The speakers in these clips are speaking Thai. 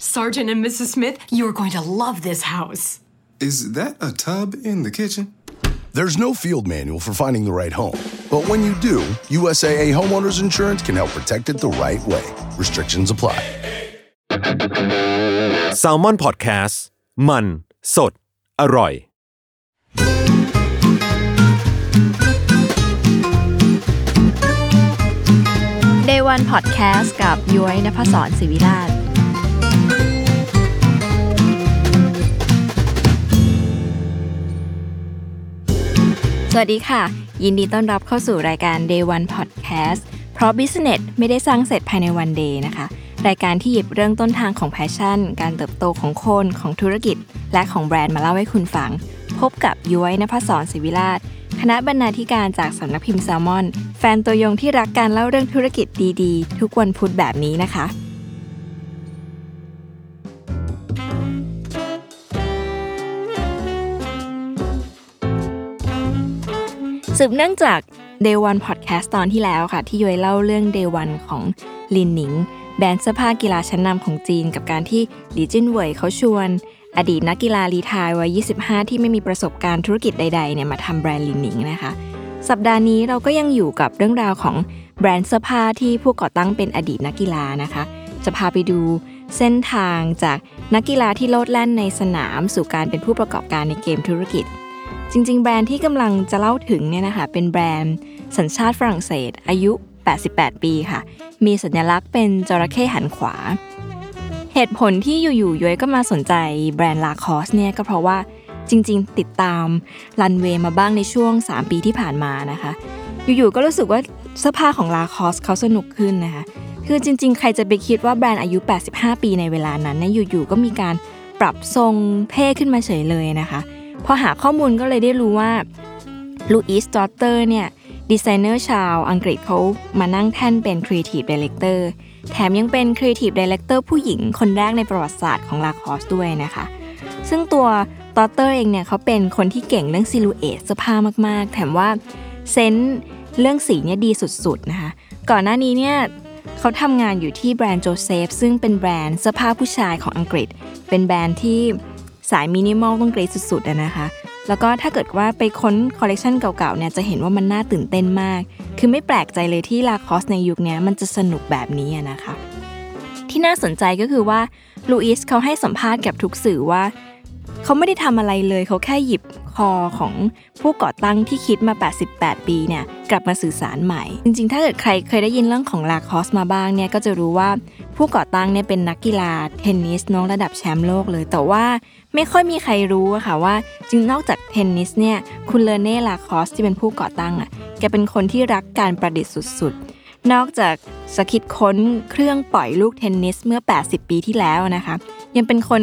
Sergeant and Mrs. Smith, you're going to love this house. Is that a tub in the kitchen? There's no field manual for finding the right home. But when you do, USAA Homeowners Insurance can help protect it the right way. Restrictions apply. s a l ม o n PODCAST มันสดอร่อย Day One Podcast กับย้อยนภศรศิวิราช สวัสดีค่ะ ยินดีต้อนรับเข้าสู่รายการ Day One Podcast เพราะ Business ไม่ได้สร้างเสร็จภายใน One Day นะคะ รายการที่หยิบเรื่องต้นทางของ passion การเติบโตของคนของธุรกิจ และของแบรนด์มาเล่าให้คุณฟัง พบกับย้อยนภศรศิวิราชคณะบรรณาธิการจากสำนักพิมพ์แซลมอน แฟนตัวยงที่รักการเล่าเรื่องธุรกิจดีๆ ทุกวันพุธแบบนี้นะคะ สืบเนื่องจาก Day One Podcast ตอนที่แล้วค่ะ ที่ย้อยเล่าเรื่อง Day One ของลินหนิง แบรนด์เสื้อผ้ากีฬาชั้นนำของจีน กับการที่หลีจิ้นเหวยเขาชวน อดีตนักกีฬารีไทายวัย 25 ที่ไม่มีประสบการณ์ธุรกิจใดๆเนี่ยมาทำแบรนด์ลินหนิงนะคะ สัปดาห์นี้เราก็ยังอยู่กับเรื่องราวของแบรนด์เสื้อผ้าที่ผู้ก่อตั้งเป็นอดีตนักกีฬานะคะ จะพาไปดูเส้นทางจากนักกีฬาที่โลดแล่นในสนามสู่การเป็นผู้ประกอบการในเกมธุรกิจ จริง ๆ แบรนด์ที่กำลังจะเล่าถึงเนี่ยนะคะเป็นแบรนด์สัญชาติฝรั่งเศส อายุ 88 ปีค่ะ มีสัญลักษณ์เป็นจระเข้หันขวา เหตุผลที่อยู่ๆย้อยก็มาสนใจแบรนด์ Lacoste เนี่ยก็เพราะว่าจริง ๆ ติดตามรันเวย์มาบ้างในช่วง 3 ปีที่ผ่านมานะคะ อยู่ๆก็รู้สึกว่าเสื้อผ้าของ Lacoste เขาสนุกขึ้นนะคะคือจริง ๆ ใครจะไปคิดว่าแบรนด์อายุ 85 ปีในเวลานั้นเนี่ยอยู่ๆก็มีการปรับทรงเท่ขึ้นมาเฉยเลยนะคะ พอหาข้อมูลก็เลยได้รู้ว่า Louise Trotter เนี่ยดีไซเนอร์ชาวอังกฤษเขามานั่งแท่นเป็น Creative Director แถมยังเป็น Creative Director ผู้หญิงคนแรกในประวัติศาสตร์ของ Lacoste ด้วยนะคะ ซึ่งตัว Trotter เองเนี่ยเขาเป็นคนที่เก่งเรื่อง silhouette เสื้อผ้ามากๆ แถมว่าเซนส์เรื่องสีเนี่ยดีสุดๆนะคะ ก่อนหน้านี้เนี่ยเขาทำงานอยู่ที่แบรนด์โจเซฟซึ่งเป็นแบรนด์เสื้อผ้าผู้ชายของอังกฤษ เป็นแบรนด์ที่ สายมินิมอลต้องกรี๊ดสุดๆอะนะคะ แล้วก็ถ้าเกิดว่าไปค้นคอลเลกชันเก่าๆเนี่ยจะเห็นว่ามันน่าตื่นเต้นมาก คือไม่แปลกใจเลยที่ลาคอสในยุคนี้มันจะสนุกแบบนี้นะคะ ที่น่าสนใจก็คือว่าลูอิสเขาให้สัมภาษณ์กับทุกสื่อว่า เขาไม่ได้ทำอะไรเลย เขาแค่หยิบคอของผู้ก่อตั้งที่คิดมา 88 ปีเนี่ยกลับมาสื่อสารใหม่ จริงๆ ถ้าเกิดใครเคยได้ยินเรื่องของลาคอสมาบ้างเนี่ยก็จะรู้ว่าผู้ก่อตั้งเนี่ยเป็นนักกีฬาเทนนิสน้องระดับแชมป์โลกเลย แต่ว่าไม่ค่อยมีใครรู้อะค่ะว่าจริงนอกจากเทนนิสเนี่ยคุณ René Lacoste ที่เป็นผู้ก่อตั้งอะแกเป็นคนที่รักการประดิษฐ์สุดๆ นอกจากจะคิดค้นเครื่องปล่อยลูกเทนนิสเมื่อ 80 ปีที่แล้วนะคะ ยังเป็นคน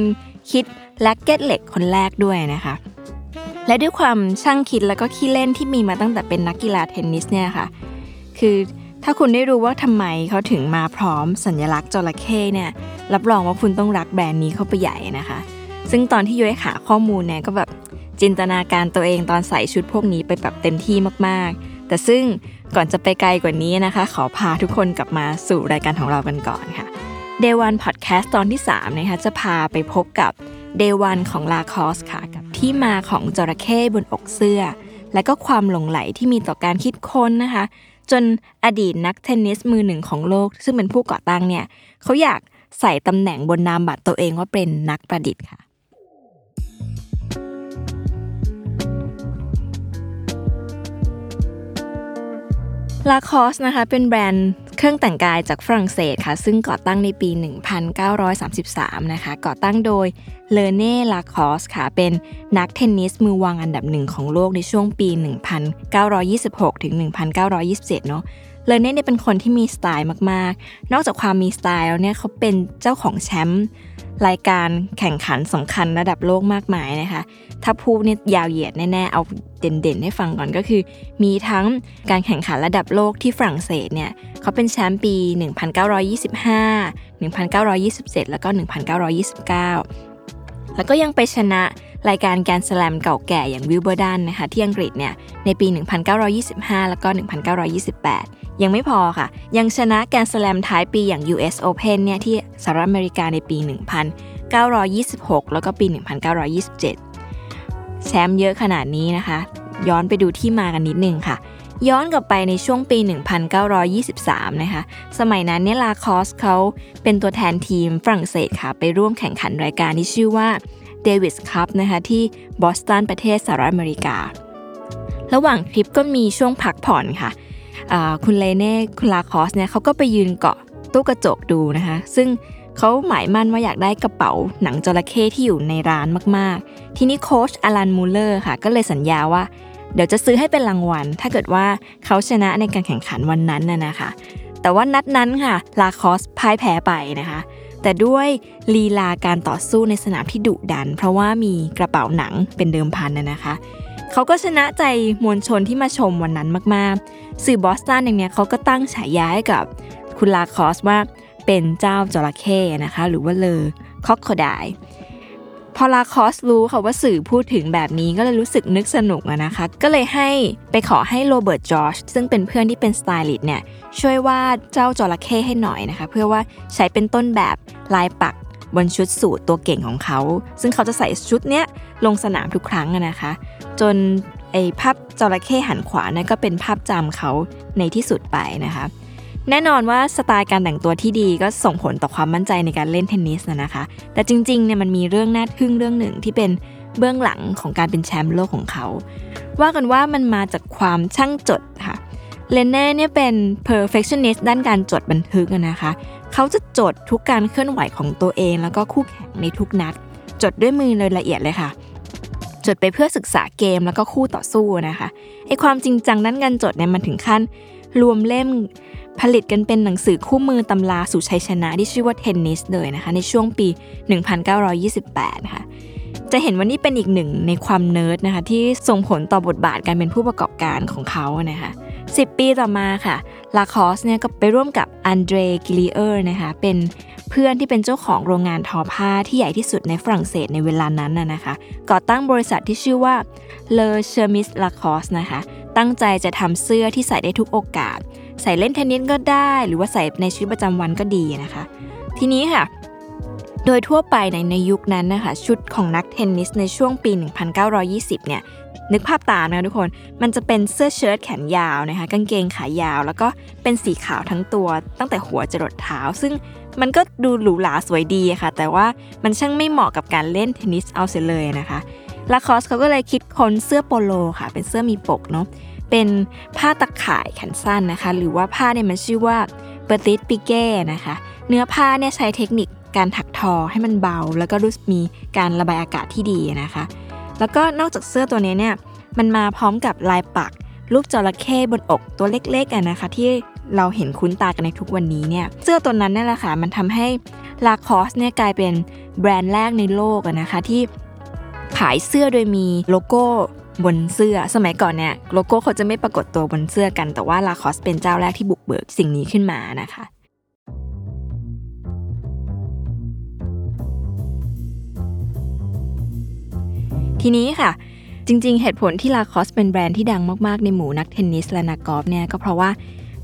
คิด แร็กเกตเหล็กคนแรกด้วยนะคะและด้วยความช่างคิดแล้วก็ขี้เล่นที่มีมาตั้งแต่เป็นนักกีฬาเทนนิสเนี่ยค่ะ คือถ้าคุณได้รู้ว่าทำไมเขาถึงมาพร้อมสัญลักษณ์จระเข้เนี่ยรับรองว่าคุณต้องรักแบรนด์นี้เข้าไปใหญ่นะคะ ซึ่งตอนที่ยุ้ยหาข้อมูลเนี่ยก็แบบจินตนาการตัวเองตอนใส่ชุดพวกนี้ไปแบบเต็มที่มากๆ แต่ซึ่งก่อนจะไปไกลกว่านี้นะคะ ขอพาทุกคนกลับมาสู่รายการของเรากันก่อนค่ะ Day One Podcast ตอนที่3นะคะจะพาไปพบกับ Day 1ของลาคอสค่ะกับที่มาของจระเข้บนอกเสื้อ และก็ความหลงไหลที่มีต่อการคิดค้นนะคะ จนอดีตนักเทนนิสมือหนึ่งของโลก ซึ่งเป็นผู้ก่อตั้งเนี่ยเขาอยากใส่ตำแหน่งบนนามบัตรตัวเองว่าเป็นนักประดิษฐ์ค่ะ Lacoste นะคะเป็นแบรนด์เครื่องแต่งกายจากฝรั่งเศสค่ะ ซึ่งก่อตั้งในปี 1933 นะคะ ก่อตั้งโดย René Lacoste ค่ะ เป็นนักเทนนิสมือวางอันดับหนึ่งของโลกในช่วงปี 1926 ถึง 1927 เนาะ เลเน่เนี่ยเป็นคนที่มีสไตล์มากๆ นอกจากความมีสไตล์แล้วเนี่ยเขาเป็นเจ้าของแชมป์รายการแข่งขันสำคัญระดับโลกมากมายนะคะ ถ้าพูดเนี่ยยาวเหยียดแน่ๆ เอาเด่นๆ ให้ฟังก่อนก็คือ มีทั้งการแข่งขันระดับโลกที่ฝรั่งเศสเนี่ยเขาเป็นแชมป์ปี 1925 1927 แล้วก็ 1929 แล้วก็ยังไปชนะรายการแกรนด์สแลมเก่าแก่อย่างวิมเบิลดันนะคะที่อังกฤษเนี่ยในปี 1925 แล้วก็ 1928 ยังไม่พอค่ะ ยังชนะแกรนด์สแลมท้ายปีอย่าง US Open เนี่ยที่สหรัฐอเมริกาในปี 1926 แล้วก็ปี 1927 แชมป์เยอะขนาดนี้นะคะ ย้อนไปดูที่มากันนิดนึงค่ะ ย้อนกลับไปในช่วงปี 1923 นะคะ สมัยนั้นเนี่ย Lacoste เขาเป็นตัวแทนทีมฝรั่งเศสค่ะ ไปร่วมแข่งขันรายการที่ชื่อว่าเดวิสคัพนะคะที่บอสตันประเทศสหรัฐอเมริกา ระหว่างทริปก็มีช่วงพักผ่อนค่ะ คุณ René คุณ Lacoste เนี่ยเขาก็ไปยืนเกาะตู้กระจกดูนะคะ ซึ่งเขาหมายมั่นว่าอยากได้กระเป๋าหนังจระเข้ที่อยู่ในร้านมากๆ ทีนี้โค้ช Alan Muhr ค่ะ ก็เลยสัญญาว่า เดี๋ยวจะซื้อให้เป็นรางวัล ถ้าเกิดว่าเขาชนะในการแข่งขันวันนั้นน่ะนะคะ แต่ว่านัดนั้นค่ะ Lacoste พ่ายแพ้ไปนะคะ แต่ด้วยลีลาการต่อสู้ในสนามที่ดุดัน เพราะว่ามีกระเป๋าหนังเป็นเดิมพันน่ะนะคะ เขาก็ชนะใจมวลชนที่มาชมวันนั้นมากๆ สื่อบอสตันอย่างเนี้ยเขาก็ตั้งฉายาให้กับคุณ Lacoste ว่าเป็นเจ้าจระเข้นะคะ หรือว่า le crocodile พอ Lacoste รู้ค่ะว่าสื่อพูดถึงแบบนี้ก็เลยรู้สึกนึกสนุกนะคะ ก็เลยให้ไปขอให้ Robert George ซึ่งเป็นเพื่อนที่เป็นสไตลิสต์เนี่ยช่วยวาดเจ้าจระเข้ให้หน่อยนะคะ เพื่อว่าใช้เป็นต้นแบบลายปัก บนชุดสูตรตัวเก่งของเขา ซึ่งเขาจะใส่ชุดเนี้ยลงสนามทุกครั้งนะคะ จนไอ้ภาพจระเข้หันขวานะก็เป็นภาพจำเขาในที่สุดไปนะคะ แน่นอนว่าสไตล์การแต่งตัวที่ดีก็ส่งผลต่อความมั่นใจในการเล่นเทนนิสนะคะ แต่จริงๆเนี่ยมันมีเรื่องน่าทึ่งเรื่องหนึ่งที่เป็นเบื้องหลังของการเป็นแชมป์โลกของเขา ว่ากันว่ามันมาจากความช่างจดค่ะเลนเน่เนี่ยเป็น perfectionist ด้านการจดบันทึกนะคะ เขาจะจดทุกการเคลื่อนไหวของตัวเอง แล้วก็คู่แข่งในทุกนัด จดด้วยมือเลยละเอียดเลยค่ะ จดไปเพื่อศึกษาเกมแล้วก็คู่ต่อสู้นะคะไอความจริงจังด้านการจดเนี่ยมันถึงขั้น รวมเล่มผลิตกันเป็นหนังสือคู่มือตำราสู่ชัยชนะที่ชื่อว่าเทนนิสเลยนะคะ ในช่วงปี 1928ค่ะจะเห็นว่านี่เป็นอีกหนึ่งในความเนิร์ดนะคะที่ส่งผลต่อบทบาทการเป็นผู้ประกอบการของเขานะคะ10 ปีต่อมาค่ะ Lacoste เนี่ยก็ไปร่วมกับ André Gillier นะคะเป็นเพื่อนที่เป็นเจ้าของโรงงานทอผ้าที่ใหญ่ที่สุดในฝรั่งเศสในเวลานั้นนะคะก่อตั้งบริษัทที่ชื่อว่า La Chemise Lacoste นะคะตั้งใจจะทำเสื้อที่ใส่ได้ทุกโอกาส ใส่เล่นเทนนิสก็ได้ หรือว่าใส่ในชีวิตประจำวันก็ดีนะคะ ทีนี้ค่ะ โดยทั่วไปในในยุคนั้นนะคะชุดของนักเทนนิสในช่วงปี 1920 เนี่ยนึกภาพตามนะทุกคน มันจะเป็นเสื้อเชิ้ตแขนยาวนะคะกางเกงขายาว แล้วก็เป็นสีขาวทั้งตัว ตั้งแต่หัวจรดเท้า ซึ่งมันก็ดูหรูหราสวยดีค่ะ แต่ว่ามันช่างไม่เหมาะกับการเล่นเทนนิสเอาเสียเลยนะคะลาคอสเขาก็เลยคิดค้นเสื้อโปโลค่ะ เป็นเสื้อมีปกเนาะเป็นผ้าตะข่ายแขนสั้นนะคะ หรือว่าผ้าเนี่ยมันชื่อว่าPetit Piqué นะคะ เนื้อผ้าเนี่ยใช้เทคนิค การถักทอให้มันเบา แล้วก็รู้มีการระบายอากาศที่ดีนะคะ แล้วก็นอกจากเสื้อตัวนี้เนี่ยมันมาพร้อมกับลายปักลูกจระเข้บนอกตัวเล็กๆนะคะ ที่เราเห็นคุ้นตากันในทุกวันนี้เนี่ยเสื้อตัวนั้นนี่แหละค่ะมันทำให้ Lacoste เนี่ยกลายเป็นแบรนด์แรกในโลกนะคะที่ขายเสื้อโดยมีโลโก้บนเสื้อสมัยก่อนเนี่ยโลโก้เขาจะไม่ปรากฏตัวบนเสื้อกัน แต่ว่า Lacoste เป็นเจ้าแรกที่บุกเบิกสิ่งนี้ขึ้นมานะคะ ทีนี้ค่ะ จริงๆ เหตุผลที่ Lacoste เป็นแบรนด์ที่ดังมากๆ ในหมู่นักเทนนิสและนักกอล์ฟเนี่ยก็เพราะว่า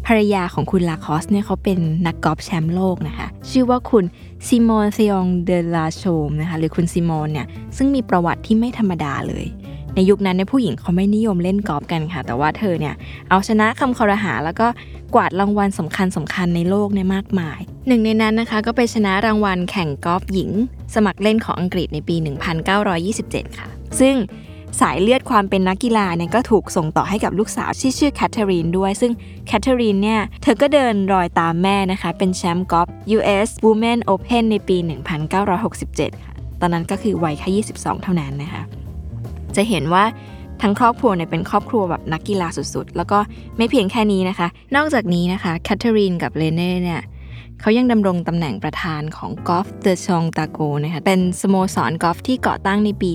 ภรรยาของคุณ Lacoste เนี่ยเขาเป็นนักกอล์ฟแชมป์โลกนะคะ ชื่อว่าคุณ Simone Thion de la Chaume นะคะหรือคุณ Simone เนี่ยซึ่งมีประวัติที่ไม่ธรรมดาเลย ในยุคนั้นในผู้หญิงเขาไม่นิยมเล่นกอล์ฟกันค่ะ แต่ว่าเธอเนี่ยเอาชนะคำครหาแล้วก็กวาดรางวัลสำคัญสำคัญในโลกเนี่ยมากมาย หนึ่งในนั้นนะคะก็ไปชนะรางวัลแข่งกอล์ฟหญิง สมัครเล่นของอังกฤษในปี 1927 ค่ะ ซึ่งสายเลือดความเป็นนักกีฬาเนี่ยก็ถูกส่งต่อให้กับลูกสาวที่ชื่อ Catherine ด้วย ซึ่ง Catherine เนี่ย เธอก็เดินรอยตามแม่นะคะ เป็นแชมป์กอล์ฟ US Women Open ในปี 1967 ค่ะ ตอนนั้นก็คือวัยแค่ 22 เท่านั้นนะคะ จะเห็นว่าทั้งครอบครัวเนี่ยเป็นครอบครัวแบบนักกีฬาสุดๆ แล้วก็ไม่เพียงแค่นี้นะคะ นอกจากนี้นะคะ Catherine กับ René เนี่ย เขายังดำรงตำแหน่งประธานของกอล์ฟเดอชองตาโกนะคะเป็นสโมสรกอล์ฟที่ก่อตั้งในปี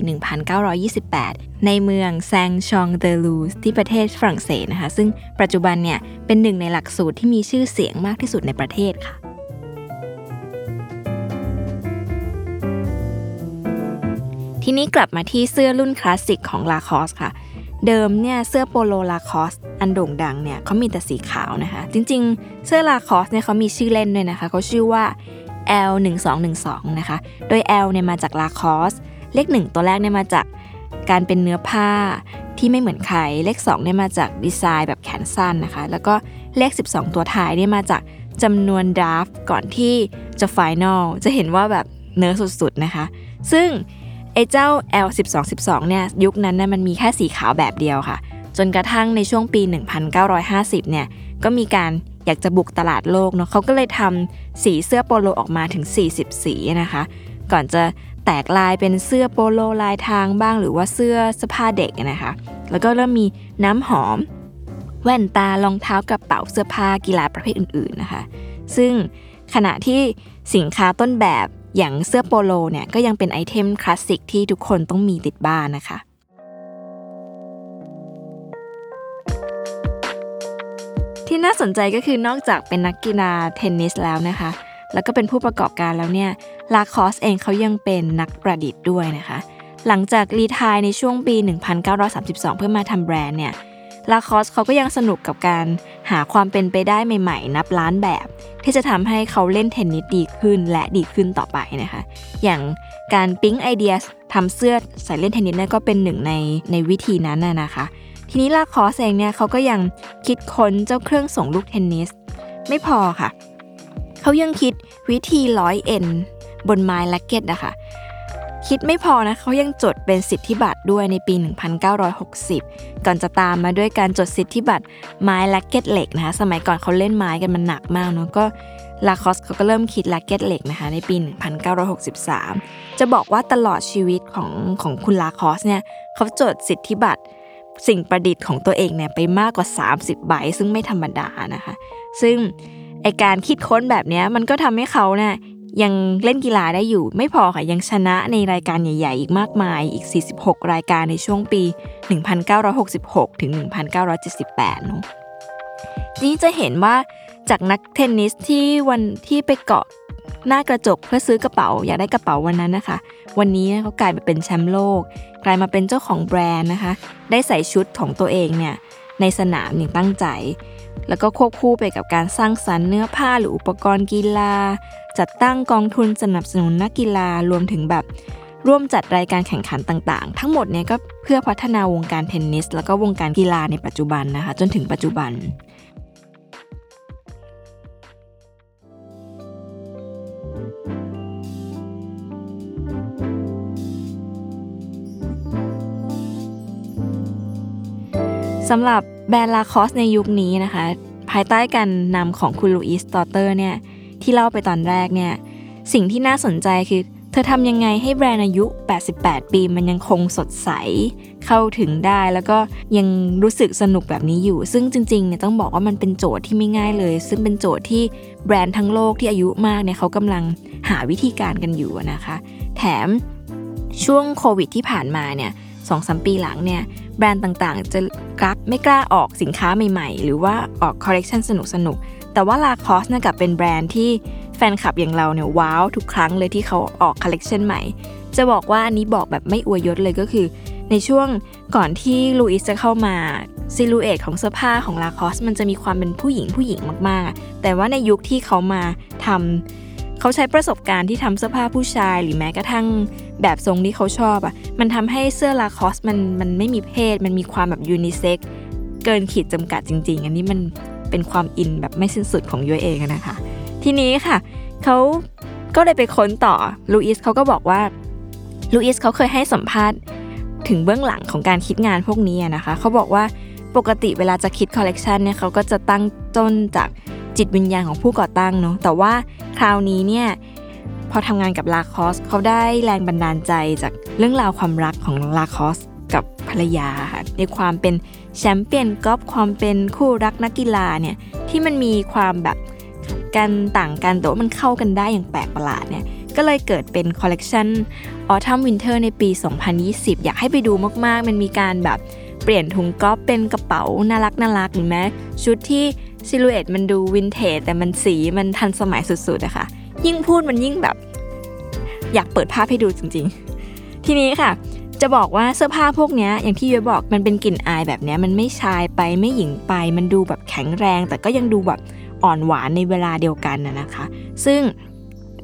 1928 ในเมืองแซงชองเดลูสที่ประเทศฝรั่งเศสนะคะ ซึ่งปัจจุบันเนี่ยเป็นหนึ่งในหลักสูตรที่มีชื่อเสียงมากที่สุดในประเทศค่ะทีนี้กลับมาที่เสื้อรุ่นคลาสสิกของลาคอสค่ะ เดิมเนี่ยเสื้อโปโลลาคอสอันโด่งดังเนี่ยเขามีแต่สีขาวนะคะ จริงๆ เสื้อลาคอสเนี่ยเขามีชื่อเล่นด้วยนะคะเขาชื่อว่า L 1 2 1 2 นะคะ โดย L เนี่ยมาจากลาคอสเลข 1 ตัวแรกเนี่ยมาจากการเป็นเนื้อผ้าที่ไม่เหมือนใคร เลข 2 เนี่ยมาจากดีไซน์แบบแขนสั้นนะคะ แล้วก็เลข 12 ตัวท้ายเนี่ยมาจากจำนวนดราฟก่อนที่จะไฟแนลจะเห็นว่าแบบเนื้อสุดๆนะคะ ซึ่ง อ้เจ้า L 12 12 เนี่ยยุคนั้นนะมันมีแค่สีขาวแบบเดียวค่ะ จนกระทั่งในช่วงปี 1950 เนี่ยก็มีการอยากจะบุกตลาดโลกเนาะเขาก็เลยทำสีเสื้อโปโลออกมาถึง 40 สีนะคะ ก่อนจะแตกลายเป็นเสื้อโปโลลายทางบ้างหรือว่าเสื้อเสื้อผ้าเด็กนะคะ แล้วก็เริ่มมีน้ำหอม แว่นตารองเท้ากระเป๋าเสื้อผ้ากีฬาประเภทอื่นๆนะคะ ซึ่งขณะที่สินค้าต้นแบบ อย่างเสื้อโปโลเนี่ยก็ยังเป็นไอเทมคลาสสิกที่ทุกคนต้องมีติดบ้านนะคะที่น่าสนใจก็คือนอกจากเป็นนักกีฬาเทนนิสแล้วนะคะ แล้วก็เป็นผู้ประกอบการแล้วเนี่ย Lacoste เองเขายังเป็นนักประดิษฐ์ด้วยนะคะ หลังจาก retire ในช่วงปี 1932 เพื่อมาทำแบรนด์เนี่ย Lacoste เขาก็ยังสนุกกับการหาความเป็นไปได้ใหม่ๆ นับล้านแบบ ที่จะทำให้เขาเล่นเทนนิสดีขึ้นและดีขึ้นต่อไปนะคะ อย่างการปิ๊งไอเดียทำเสื้อใส่เล่นเทนนิสนี่ยก็เป็นหนึ่งในในวิธีนั้นนะนะคะ ทีนี้ลาคอสเองเนี่ยเขาก็ยังคิดค้นเจ้าเครื่องส่งลูกเทนนิส ไม่พอค่ะ เขายังคิดวิธีร้อยเอ็นบนไม้แล็กเก็ตนะคะ คิดไม่พอนะเขายังจดเป็นสิทธิบัตรด้วยในปี 1960 ก่อนจะตามมาด้วยการจดสิทธิบัตรไม้แร็กเกตเหล็กนะคะสมัยก่อนเขาเล่นไม้กันมันหนักมากเนาะก็ Lacoste เขาก็เริ่มคิดแร็กเกตเหล็กนะคะในปี 1963 จะบอกว่าตลอดชีวิตของของคุณ Lacoste เนี่ยเขาจดสิทธิบัตรสิ่งประดิษฐ์ของตัวเองเนี่ยไปมากกว่า 30 ใบซึ่งไม่ธรรมดานะคะ ซึ่งไอการคิดค้นแบบนี้มันก็ทำให้เขาเนี่ย ยังเล่นกีฬาได้อยู่ ไม่พอค่ะยังชนะในรายการใหญ่ ๆ อีกมากมายอีก 46 รายการในช่วงปี 1966 ถึง 1978เนาะนี่จะเห็นว่าจากนักเทนนิสที่วันที่ไปเกาะหน้ากระจกเพื่อซื้อกระเป๋า อยากได้กระเป๋าวันนั้นนะคะ วันนี้เขากลายมาเป็นแชมป์โลก กลายมาเป็นเจ้าของแบรนด์นะคะ ได้ใส่ชุดของตัวเองเนี่ยในสนามอย่างตั้งใจ แล้วก็ควบคู่ไปกับการสร้างสรรค์เนื้อผ้าหรืออุปกรณ์กีฬา จัดตั้งกองทุนสนับสนุนนักกีฬารวมถึงแบบร่วมจัดรายการแข่งขันต่างๆ ทั้งหมดเนี่ยก็เพื่อพัฒนาวงการเทนนิส แล้วก็วงการกีฬาในปัจจุบันนะคะ จนถึงปัจจุบัน สำหรับแบรนด์ Lacoste ในยุคนี้นะคะ ภายใต้การนำของคุณลูอิส ทรอตเตอร์เนี่ย ที่เล่าไปตอนแรกเนี่ย สิ่งที่น่าสนใจคือ เธอทำยังไงให้แบรนด์อายุ 88 ปีมันยังคงสดใส เข้าถึงได้แล้วก็ยังรู้สึกสนุกแบบนี้อยู่ ซึ่งจริงๆเนี่ยต้องบอกว่ามันเป็นโจทย์ที่ไม่ง่ายเลย ซึ่งเป็นโจทย์ที่แบรนด์ทั้งโลกที่อายุมากเนี่ยเขากำลังหาวิธีการกันอยู่นะคะ แถมช่วงโควิดที่ผ่านมาเนี่ยสองสมปีหลังเนี่ยแบรนด์ต่างๆ จะกลับไม่กล้าออกสินค้าใหม่ๆ หรือว่าออกคอลเลกชันสนุกๆ แต่ว่า Lacoste นะกลับเป็นแบรนด์ที่แฟนคลับอย่างเราเนี่ยว้าวทุกครั้งเลยที่เขาออกคอลเลกชันใหม่ จะบอกว่าอันนี้บอกแบบไม่อวยยศเลยก็คือ ในช่วงก่อนที่ลูอิสจะเข้ามา silhouette ของเสื้อผ้าของ Lacoste มันจะมีความเป็นผู้หญิงผู้หญิงมากๆ แต่ว่าในยุคที่เขามาทำเขาใช้ประสบการณ์ที่ทำเสื้อผ้าผู้ชายหรือแม้กระทั่งแบบทรงที่เขาชอบอะ มันทำให้เสื้อ Lacoste มันมันไม่มีเพศ มันมีความแบบยูนิเซ็กเกินขีดจำกัดจริง ๆ อันนี้มัน เป็นความอินแบบไม่สิ้นสุดของยุ้ยเองนะคะ ทีนี้ค่ะเราก็เลยไปค้นต่อลูอิสเขาก็บอกว่าลูอิสเขาเคยให้สัมภาษณ์ถึงเบื้องหลังของการคิดงานพวกนี้นะคะเขาบอกว่าปกติเวลาจะคิดคอลเลกชันเนี่ยเขาก็จะตั้งต้นจากจิตวิญญาณของผู้ก่อตั้งเนาะแต่ว่าคราวนี้เนี่ยพอทำงานกับ Lacoste เขาได้แรงบันดาลใจจากเรื่องราวความรักของ Lacoste ภรรยาค่ะในความเป็นแชมเปี้ยนกอล์ฟความเป็นคู่รักนักกีฬาเนี่ยที่มันมีความแบบกันต่างกันแต่ว่ามันเข้ากันได้อย่างแปลกประหลาดเนี่ยก็เลยเกิดเป็นคอลเลกชัน Autumn Winter ในปี 2020 อยากให้ไปดูมากๆ มันมีการแบบเปลี่ยนถุงกอล์ฟเป็นกระเป๋าน่ารักน่ารักหรือแม้ชุดที่ silhouette มันดูวินเทจแต่มันสีมันทันสมัยสุดๆอะค่ะยิ่งพูดมันยิ่งแบบ อยากเปิดภาพให้ดูจริงๆ ทีนี้ค่ะ จะบอกว่าเสื้อผ้าพวกนี้อย่างที่ยุ้ยบอกมันเป็นกลิ่นอายแบบนี้มันไม่ชายไปไม่หญิงไป มันดูแบบแข็งแรง แต่ก็ยังดูแบบอ่อนหวานในเวลาเดียวกันนะนะคะ ซึ่ง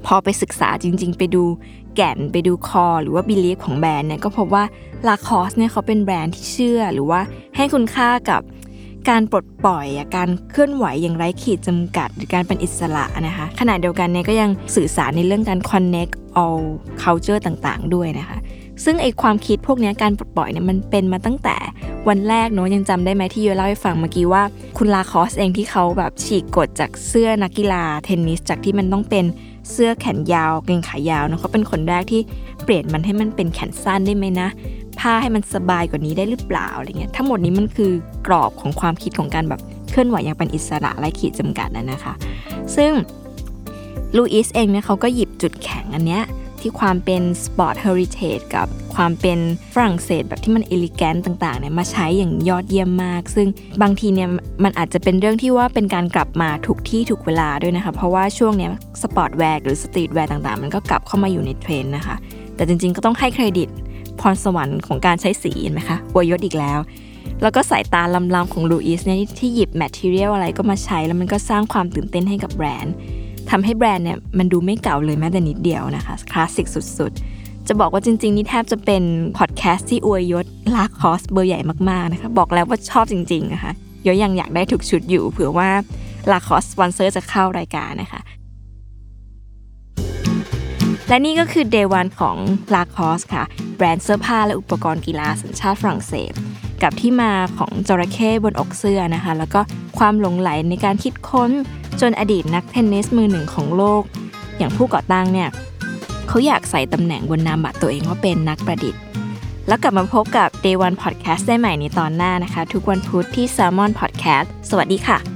พอไปศึกษาจริง ๆ ไปดูแก่นไปดู core หรือว่า belief ของแบรนด์เนี่ยก็พบว่า Lacoste เนี่ยเขาเป็นแบรนด์ที่เชื่อ หรือว่าให้คุณค่ากับการปลดปล่อยการเคลื่อนไหวอย่างไร้ขีดจำกัด หรือการเป็นอิสระนะคะขณะเดียวกันเนี่ยก็ยังสื่อสารในเรื่องการ connect all culture ต่างๆ ด้วยนะคะ ซึ่งไอความคิดพวกนี้การปลดปล่อยเนี่ยมันเป็นมาตั้งแต่วันแรกเนาะยังจำได้ไหมที่เยเล่าให้ฟังเมื่อกี้ว่า คุณลาคอสเองที่เขาแบบฉีกกฎจากเสื้อนักกีฬาเทนนิสจากที่มันต้องเป็นเสื้อแขนยาวเกงขายาวเนาะเขาเป็นคนแรกที่เปลี่ยนมันให้มันเป็นแขนสั้นได้ไหมนะผ้าให้มันสบายกว่านี้ได้หรือเปล่าอะไรเงี้ยทั้งหมดนี้มันคือกรอบของความคิดของการแบบเคลื่อนไหวอย่างเป็นอิสระไร้ขีดจำกัดนะนะคะ ซึ่งลูอิสเองเนี่ยเขาก็หยิบจุดแข็งอันเนี้ย ที่ความเป็น sport heritage กับความเป็นฝรั่งเศสแบบที่มัน elegant ต่างๆเนี่ยมาใช้อย่างยอดเยี่ยมมาก ซึ่งบางทีเนี่ยมันอาจจะเป็นเรื่องที่ว่าเป็นการกลับมาถูกที่ถูกเวลาด้วยนะคะ เพราะว่าช่วงเนี้ย sportswear หรือ streetwear ต่างๆ มันก็กลับเข้ามาอยู่ในเทรนด์นะคะ แต่จริงๆก็ต้องให้เครดิตพรสวรรค์ของการใช้สีเห็นไหมคะอวยยศอีกแล้ว แล้วก็สายตาล้ำๆของลูอิสเนี่ยที่หยิบ material อะไรก็มาใช้แล้วมันก็สร้างความตื่นเต้นให้กับแบรนด์ ทำให้แบรนด์เนี่ยมันดูไม่เก่าเลยแม้แต่นิดเดียวนะคะคลาสสิกสุดๆ จะบอกว่าจริง ๆ นี่แทบจะเป็นพอดแคสต์ที่อวยยศ Lacoste เบอร์ใหญ่มากๆนะคะบอกแล้วว่าชอบจริงๆนะคะยุ้ยยังอยากได้ทุกชุดอยู่เผื่อว่า Lacoste สปอนเซอร์จะเข้ารายการนะคะและนี่ก็คือ Day วันของ l a c o s ค่ะ แบรนด์เสื้อผ้าและอุปกรณ์กีฬาสัญชาติฝรั่งเศส กับที่มาของจระเข้บนอกเสื้อนะคะ แล้วก็ความหลงไหลในการคิดค้น จนอดีตนักเทนนิสมือหนึ่งของโลก อย่างผู้ก่อตั้งเนี่ยเขาอยากใส่ตำแหน่งบนนามบัตรตัวเองว่าเป็นนักประดิษฐ์ แล้วกลับมาพบกับ Day One Podcast ได้ใหม่ในตอนหน้านะคะ ทุกวันพุธที่ Salmon Podcast สวัสดีค่ะ